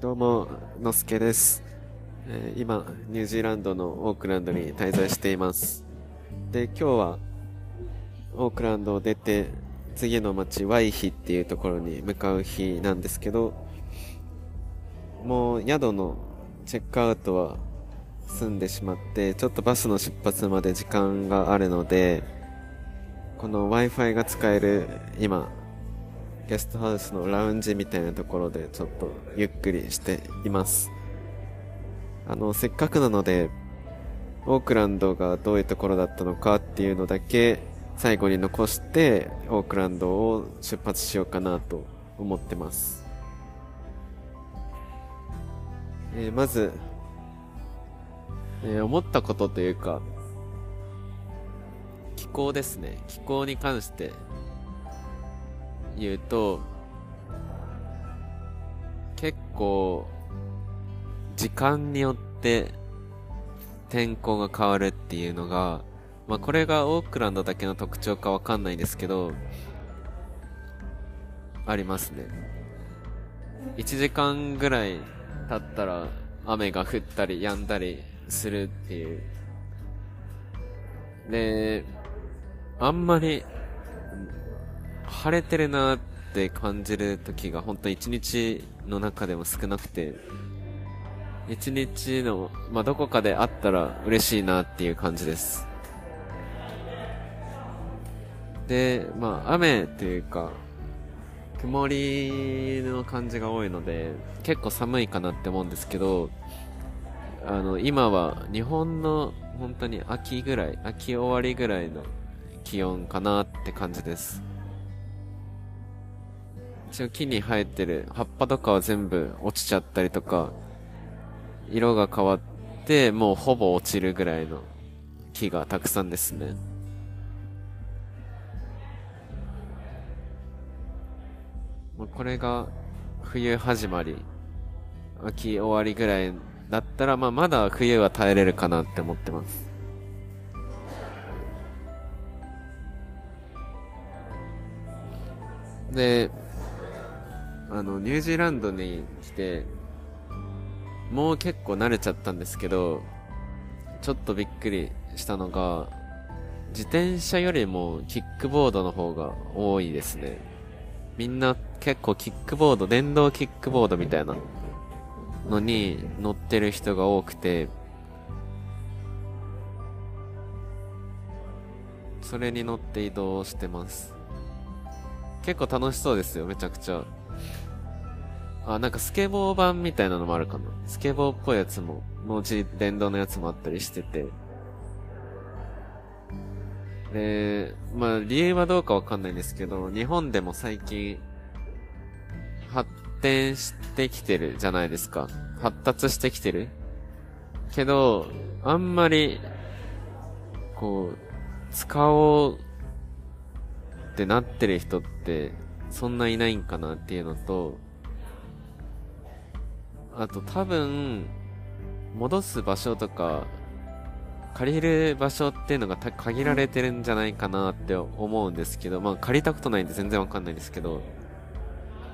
どうも、のすけです。え今、ニュージーランドのオークランドに滞在しています。で、今日は、オークランドを出て、次の町、ワイヒっていうところに向かう日なんですけど、もう宿のチェックアウトは済んでしまって、ちょっとバスの出発まで時間があるので、この Wi-Fi が使える今、ゲストハウスのラウンジみたいなところでちょっとゆっくりしています。あの、せっかくなので、オークランドがどういうところだったのかっていうのだけ最後に残して、オークランドを出発しようかなと思ってます。えーまず、えー思ったことというか、気候ですね。気候に関して言うと、結構、時間によって天候が変わるっていうのが、まあこれがオークランドだけの特徴かわかんないですけど、ありますね。1時間ぐらい経ったら雨が降ったり止んだりするっていう。で、あんまり晴れてるなって感じる時が本当一日の中でも少なくて、一日の、まあ、どこかであったら嬉しいなっていう感じです。で、まあ、雨っていうか、曇りの感じが多いので、結構寒いかなって思うんですけど、あの、今は日本の本当に秋ぐらい、秋終わりぐらいの気温かなって感じです。一応木に生えてる葉っぱとかは全部落ちちゃったりとか、色が変わってもうほぼ落ちるぐらいの木がたくさんですね。これが冬始まり、秋終わりぐらいだったら、まあまだ冬は耐えれるかなって思ってます。で、あの、ニュージーランドに来て、もう結構慣れちゃったんですけど、ちょっとびっくりしたのが、自転車よりもキックボードの方が多いですね。みんな結構キックボード、電動キックボードみたいなのに乗ってる人が多くて、それに乗って移動してます。結構楽しそうですよ、めちゃくちゃ。あ、なんかスケボー版みたいなのもあるかな。スケボーっぽいやつも、もうち電動のやつもあったりしてて。で、まあ理由はどうかわかんないんですけど、日本でも最近、発展してきてるじゃないですか。発達してきてる。けど、あんまり、こう、使おうってなってる人って、そんないないんかなっていうのと、あと多分、戻す場所とか、借りる場所っていうのが限られてるんじゃないかなって思うんですけど、まあ借りたことないんで全然わかんないですけど、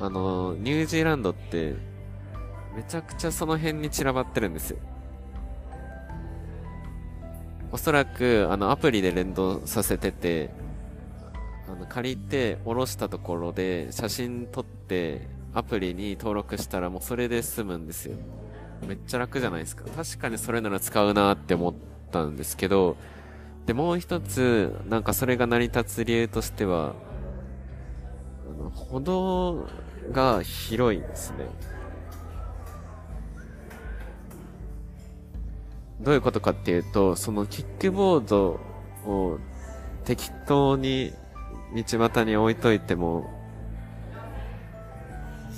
あの、ニュージーランドって、めちゃくちゃその辺に散らばってるんですよ。おそらく、あの、アプリで連動させてて、借りて、下ろしたところで、写真撮って、アプリに登録したらもうそれで済むんですよ。めっちゃ楽じゃないですか。確かにそれなら使うなって思ったんですけど、で、もう一つ、なんかそれが成り立つ理由としては、あの、歩道が広いですね。どういうことかっていうと、そのキックボードを適当に道端に置いといても、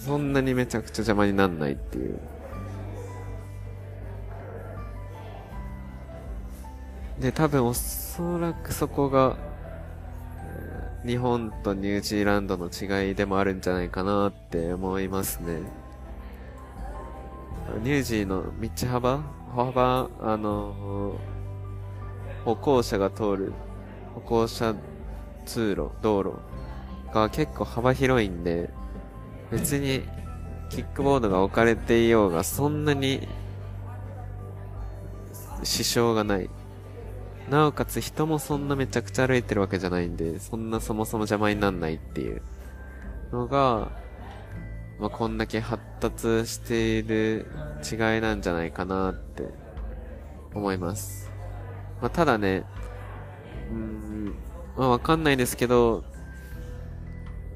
そんなにめちゃくちゃ邪魔になんないっていう。で、多分おそらくそこが、日本とニュージーランドの違いでもあるんじゃないかなって思いますね。ニュージーの道幅？歩幅、あの歩行者が通る歩行者通路、道路が結構幅広いんで、別にキックボードが置かれていようがそんなに支障がない。なおかつ人もそんなめちゃくちゃ歩いてるわけじゃないんで、そんなそもそも邪魔になんないっていうのが、まあ、こんだけ発達している違いなんじゃないかなって思います。まあ、ただね、うん、まあ、わかんないですけど、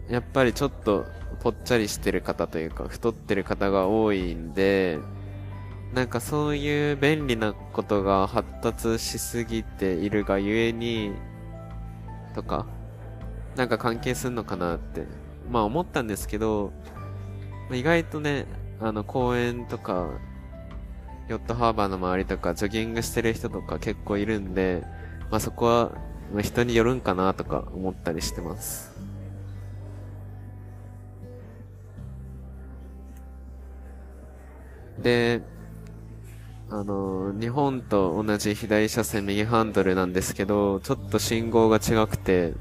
やっぱりちょっとぽっちゃりしてる方というか、太ってる方が多いんで、なんかそういう便利なことが発達しすぎているがゆえに、とか、なんか関係すんのかなって、まあ思ったんですけど、意外とね、あの公園とか、ヨットハーバーの周りとか、ジョギングしてる人とか結構いるんで、まあそこは、まあ、人によるんかなとか思ったりしてます。で、あの、日本と同じ左車線右ハンドルなんですけど、ちょっと信号が違くて、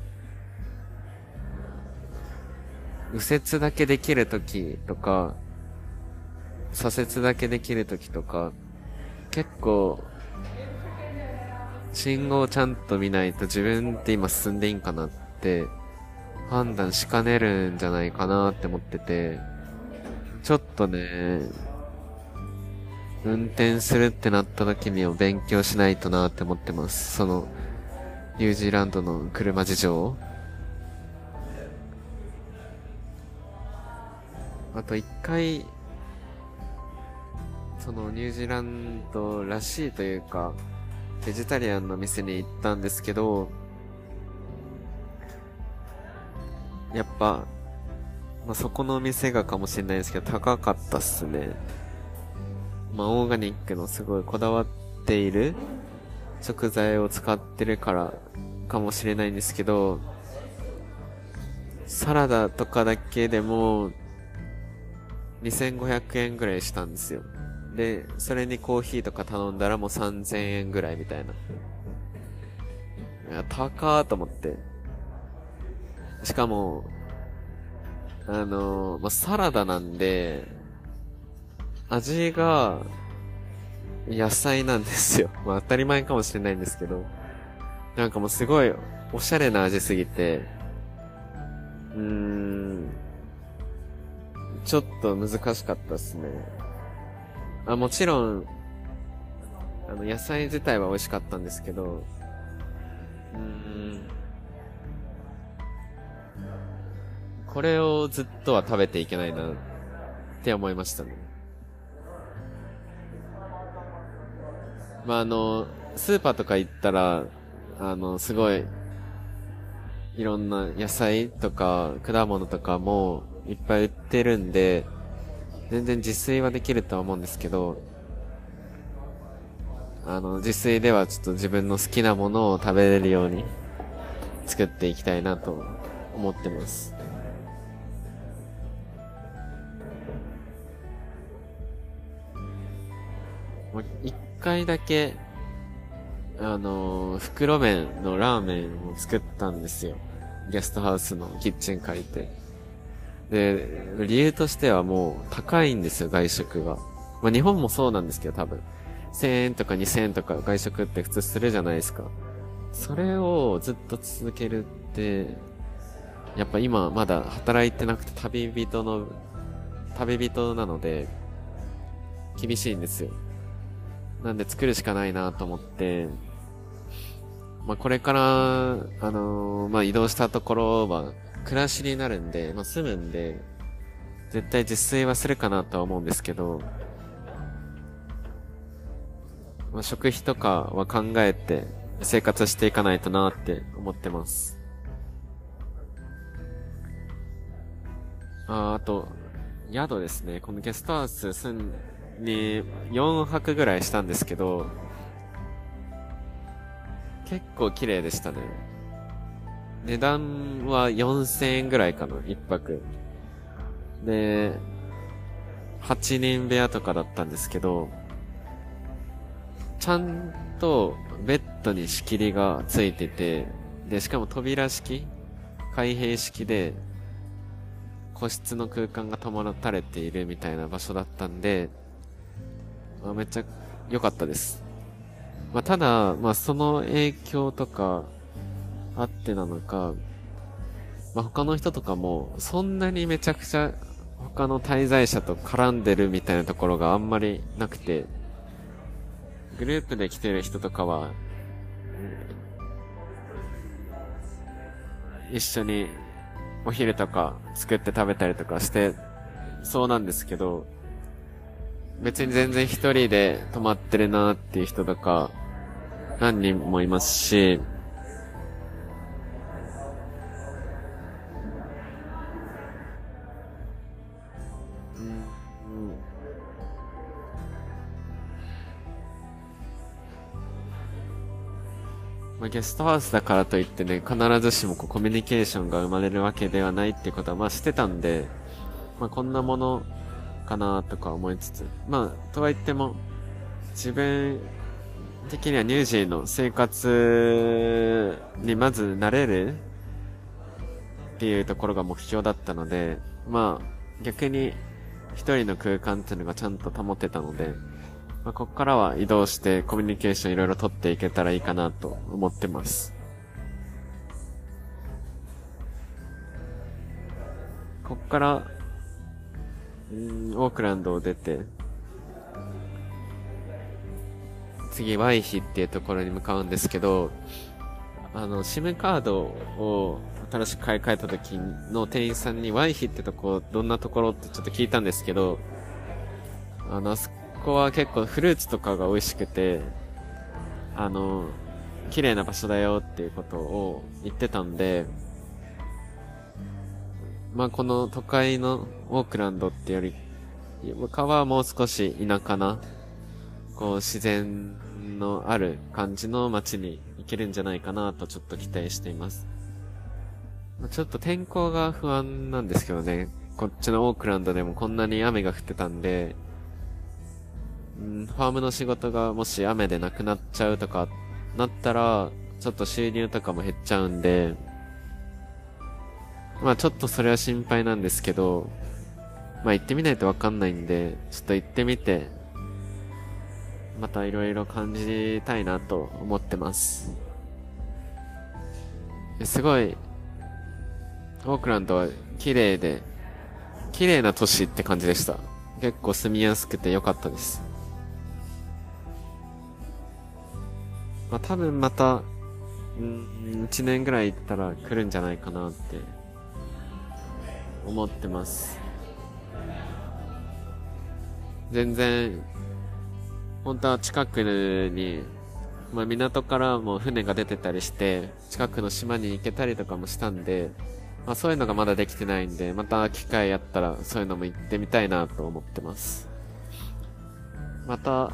右折だけできるときとか、左折だけできるときとか、結構、信号をちゃんと見ないと自分って今進んでいいんかなって判断しかねるんじゃないかなって思ってて、ちょっとね、運転するってなった時には勉強しないとなって思ってます。その、ニュージーランドの車事情あと一回、そのニュージーランドらしいというか、ベジタリアンの店に行ったんですけど、やっぱ、まあ、そこの店がかもしれないですけど、高かったっすね。まあ、オーガニックのすごいこだわっている食材を使ってるからかもしれないんですけど、サラダとかだけでも2500円ぐらいしたんですよ。で、それにコーヒーとか頼んだらもう3000円ぐらいみたいな。いや、高ーと思って。しかも、あのー、まあ、サラダなんで、味が、野菜なんですよ。まあ当たり前かもしれないんですけど、なんかもうすごい、おしゃれな味すぎて、うーん、ちょっと難しかったっすね。あ、もちろん、あの、野菜自体は美味しかったんですけど、うん、これをずっとは食べていけないなって思いましたね。まあ、あの、スーパーとか行ったら、あの、すごい、いろんな野菜とか果物とかもいっぱい売ってるんで、全然自炊はできるとは思うんですけど、あの、自炊ではちょっと自分の好きなものを食べれるように作っていきたいなと思ってます。一回だけ、あの、袋麺のラーメンを作ったんですよ。ゲストハウスのキッチン借りて。で、理由としてはもう高いんですよ、外食が。まあ日本もそうなんですけど多分。1000円とか2000円とか外食って普通するじゃないですか。それをずっと続けるって、やっぱ今まだ働いてなくて旅人の、旅人なので、厳しいんですよ。なんで作るしかないなと思って、まあ、これから、あのー、まあ、移動したところは、暮らしになるんで、まあ、住むんで、絶対実炊はするかなとは思うんですけど、まあ、食費とかは考えて生活していかないとなって思ってます。ああと、宿ですね。このゲストハウス住んに4泊ぐらいしたんですけど、結構綺麗でしたね。値段は4000円ぐらいかな、1泊。で、8人部屋とかだったんですけど、ちゃんとベッドに仕切りがついてて、で、しかも扉式開閉式で、個室の空間が保たれているみたいな場所だったんで、まあ、めっちゃ良かったです。まあ、ただ、まあ、その影響とかあってなのか、まあ、他の人とかも、そんなにめちゃくちゃ他の滞在者と絡んでるみたいなところがあんまりなくて、グループで来てる人とかは、一緒にお昼とか作って食べたりとかして、そうなんですけど、別に全然一人で泊まってるなーっていう人とか、何人もいますし、まあ、ゲストハウスだからといってね、必ずしもこうコミュニケーションが生まれるわけではないってことはまあしてたんで、まあこんなものかなとか思いつつ、まあとは言っても、自分的にはニュージーの生活にまず慣れるっていうところが目標だったので、まあ逆に一人の空間っていうのがちゃんと保てたので、まあ、ここからは移動してコミュニケーションいろいろ取っていけたらいいかなと思ってます。こっから、うん、オークランドを出て、次、ワイヒっていうところに向かうんですけど、あの、SIM カードを新しく買い替えた時の店員さんにワイヒってとこ、どんなところってちょっと聞いたんですけど、あの、あそこは結構フルーツとかが美味しくて、あの、綺麗な場所だよっていうことを言ってたんで、まあこの都会のオークランドってより、かはもう少し田舎な、こう自然のある感じの街に行けるんじゃないかなとちょっと期待しています。ちょっと天候が不安なんですけどね。こっちのオークランドでもこんなに雨が降ってたんで、うん、ファームの仕事がもし雨でなくなっちゃうとかなったら、ちょっと収入とかも減っちゃうんで、まあちょっとそれは心配なんですけど、まあ行ってみないとわかんないんで、ちょっと行ってみて、また色々感じたいなと思ってます。すごい、オークランドは綺麗で、綺麗な都市って感じでした。結構住みやすくて良かったです。まあ多分また、うん、1年ぐらい行ったら来るんじゃないかなって思ってます。全然、本当は近くに、まあ港からも船が出てたりして、近くの島に行けたりとかもしたんで、まあそういうのがまだできてないんで、また機会あったらそういうのも行ってみたいなと思ってます。また、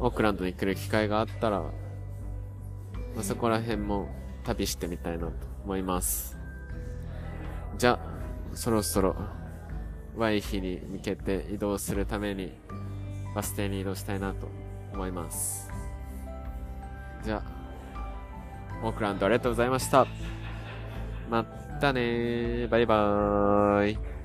オークランドに来る機会があったら、まあ、そこら辺も旅してみたいなと思います。じゃ、そろそろ、ワイヒに向けて移動するために、バス停に移動したいなと思います。じゃあ、オークランドありがとうございました。またねバイバーイ。